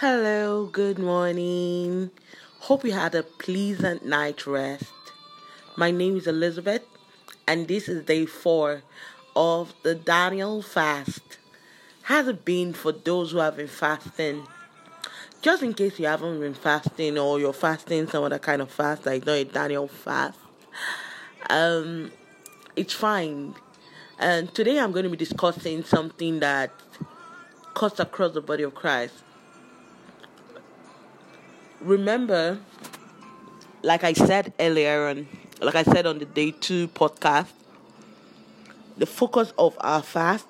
Hello, good morning. Hope you had a pleasant night rest. My name is Elizabeth, and this is day four of the Daniel fast. Has it been for those who have been fasting? Just in case you haven't been fasting or you're fasting some other kind of fast, like not a Daniel fast, um, it's fine. And today I'm going to be discussing something that cuts across the body of Christ remember, like I said earlier on, like I said on the day two podcast, the focus of our fast,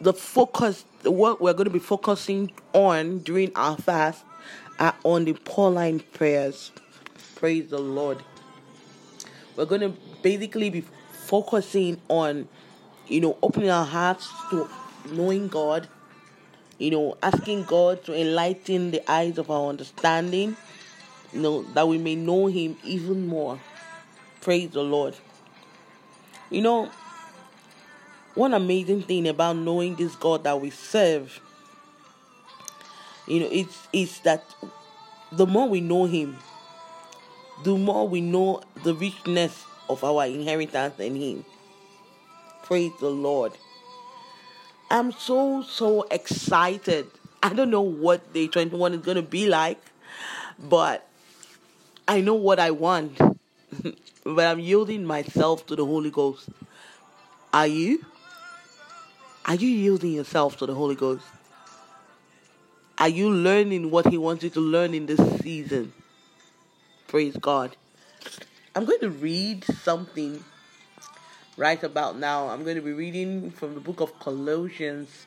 the focus, what we're going to be focusing on during our fast are on the Pauline prayers. Praise the Lord. We're going to basically be focusing on, you know, opening our hearts to knowing God you know, asking God to enlighten the eyes of our understanding, you know, that we may know Him even more. Praise the Lord. You know, one amazing thing about knowing this God that we serve, you know, it's it's that the more we know Him, the more we know the richness of our inheritance in Him. Praise the Lord. I'm so so excited. I don't know what day 21 is going to be like, but I know what I want. but I'm yielding myself to the Holy Ghost. Are you? Are you yielding yourself to the Holy Ghost? Are you learning what He wants you to learn in this season? Praise God. I'm going to read something right about now. I'm going to be reading from the book of Colossians,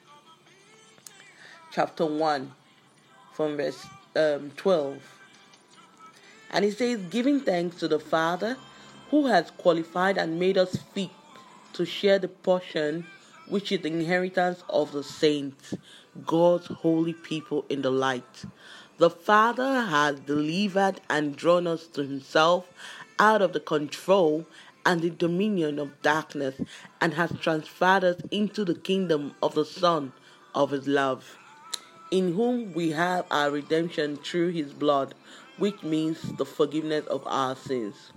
chapter 1, from verse um, 12. And he says, Giving thanks to the Father who has qualified and made us fit to share the portion which is the inheritance of the saints, God's holy people in the light. The Father has delivered and drawn us to Himself out of the control and the dominion of darkness and has transferred us into the kingdom of the Son of His love, in whom we have our redemption through His blood, which means the forgiveness of our sins.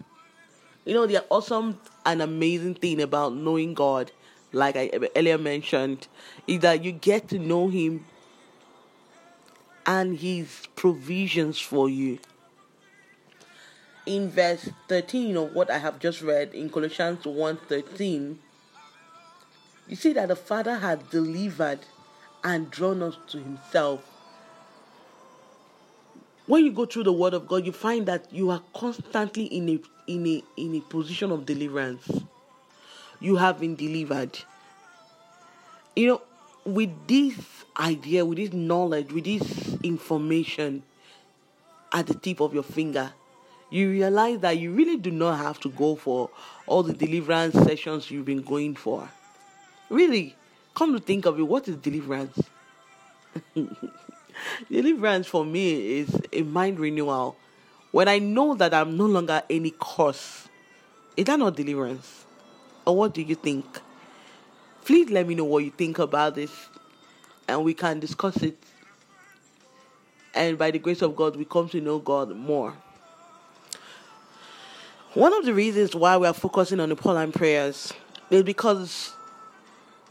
You know, the awesome and amazing thing about knowing God, like I earlier mentioned, is that you get to know Him and His provisions for you in verse 13 of what I have just read in Colossians 1:13, you see that the Father has delivered and drawn us to Himself. When you go through the Word of God, you find that you are constantly in a in a in a position of deliverance. You have been delivered. You know, with this idea, with this knowledge, with this information at the tip of your finger, you realize that you really do not have to go for all the deliverance sessions you've been going for. Really, come to think of it, what is deliverance? deliverance for me is a mind renewal. When I know that I'm no longer any curse, is that not deliverance? Or what do you think? Please let me know what you think about this and we can discuss it. And by the grace of God, we come to know God more. One of the reasons why we are focusing on the Pauline prayers is because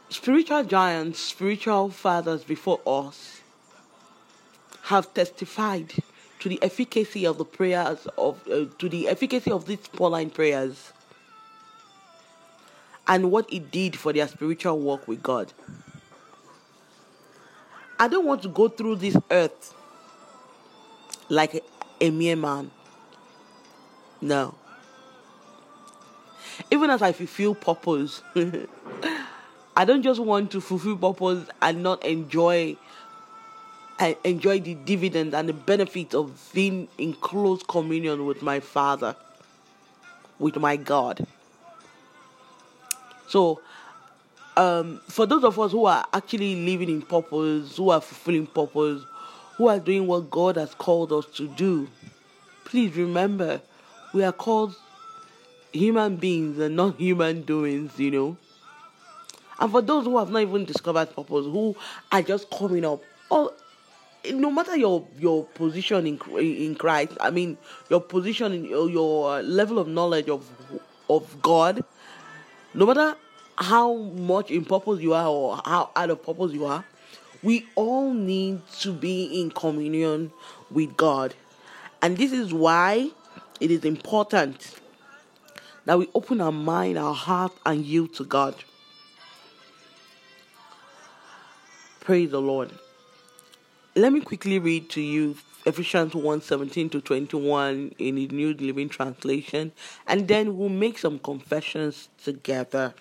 spiritual giants, spiritual fathers before us have testified to the efficacy of the prayers of uh, to the efficacy of these Pauline prayers and what it did for their spiritual walk with God. I don't want to go through this earth like a mere man. No even as I fulfill purpose, I don't just want to fulfill purpose and not enjoy I enjoy the dividend and the benefit of being in close communion with my Father, with my God. So, um, for those of us who are actually living in purpose, who are fulfilling purpose, who are doing what God has called us to do, please remember we are called human beings and not human doings, you know. And for those who have not even discovered purpose, who are just coming up, all no matter your your position in in Christ, I mean your position in your, your uh, level of knowledge of of God, no matter how much in purpose you are or how out of purpose you are, we all need to be in communion with God. And this is why it is important that we open our mind, our heart, and yield to God. Praise the Lord. Let me quickly read to you Ephesians 1 17 to 21 in the New Living Translation, and then we'll make some confessions together.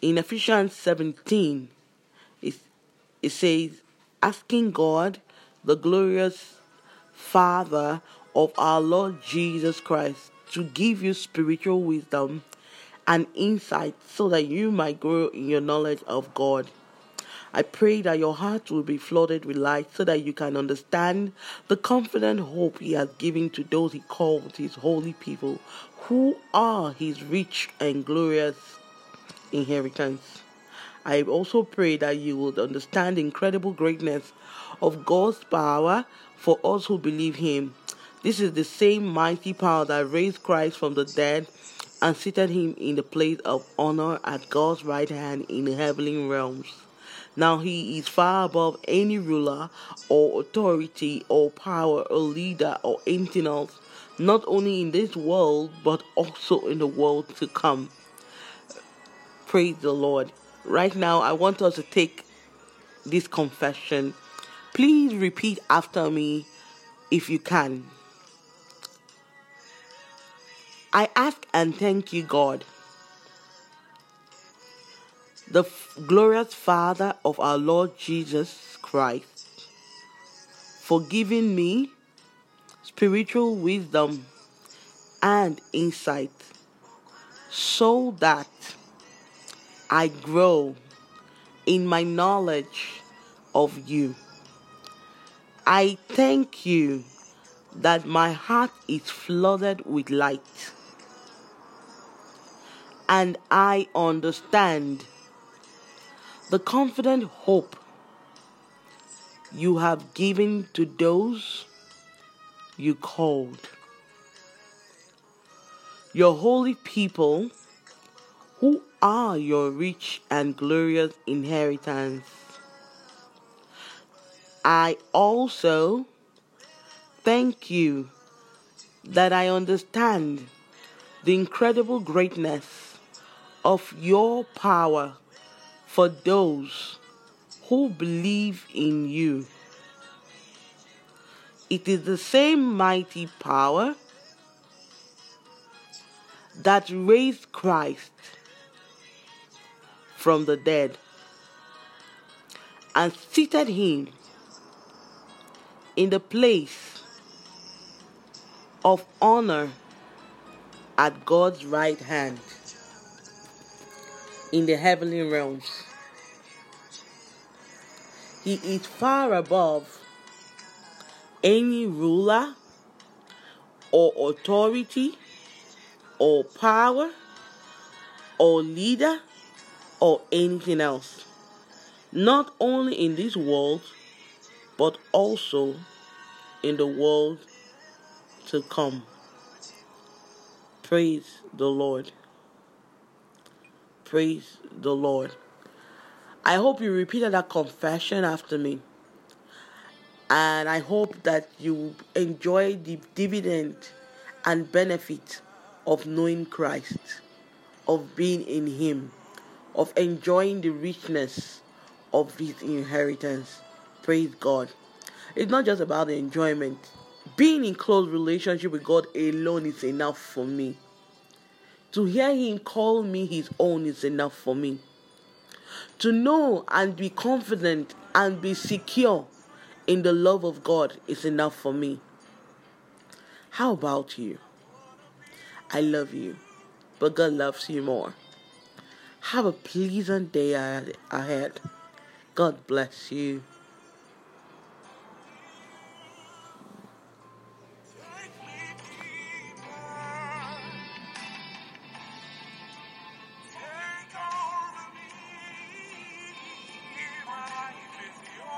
In Ephesians 17, it, it says, Asking God, the glorious Father of our Lord Jesus Christ, to give you spiritual wisdom and insight so that you might grow in your knowledge of God. I pray that your heart will be flooded with light so that you can understand the confident hope He has given to those He called His holy people, who are His rich and glorious inheritance. I also pray that you will understand the incredible greatness of God's power for us who believe Him. This is the same mighty power that raised Christ from the dead and seated him in the place of honor at God's right hand in the heavenly realms. Now he is far above any ruler or authority or power or leader or anything else, not only in this world but also in the world to come. Praise the Lord. Right now, I want us to take this confession. Please repeat after me if you can. I ask and thank you, God the glorious Father of our Lord Jesus Christ, for giving me spiritual wisdom and insight so that I grow in my knowledge of you. I thank you that my heart is flooded with light and I understand the confident hope you have given to those you called. Your holy people, who are your rich and glorious inheritance. I also thank you that I understand the incredible greatness of your power for those who believe in you. It is the same mighty power that raised Christ from the dead and seated him in the place of honor at God's right hand in the heavenly realms. He is far above any ruler or authority or power or leader or anything else. Not only in this world, but also in the world to come. Praise the Lord. Praise the Lord. I hope you repeated that confession after me. And I hope that you enjoy the dividend and benefit of knowing Christ, of being in Him, of enjoying the richness of His inheritance. Praise God. It's not just about the enjoyment. Being in close relationship with God alone is enough for me. To hear Him call me His own is enough for me. To know and be confident and be secure in the love of God is enough for me. How about you? I love you, but God loves you more. Have a pleasant day ahead. God bless you.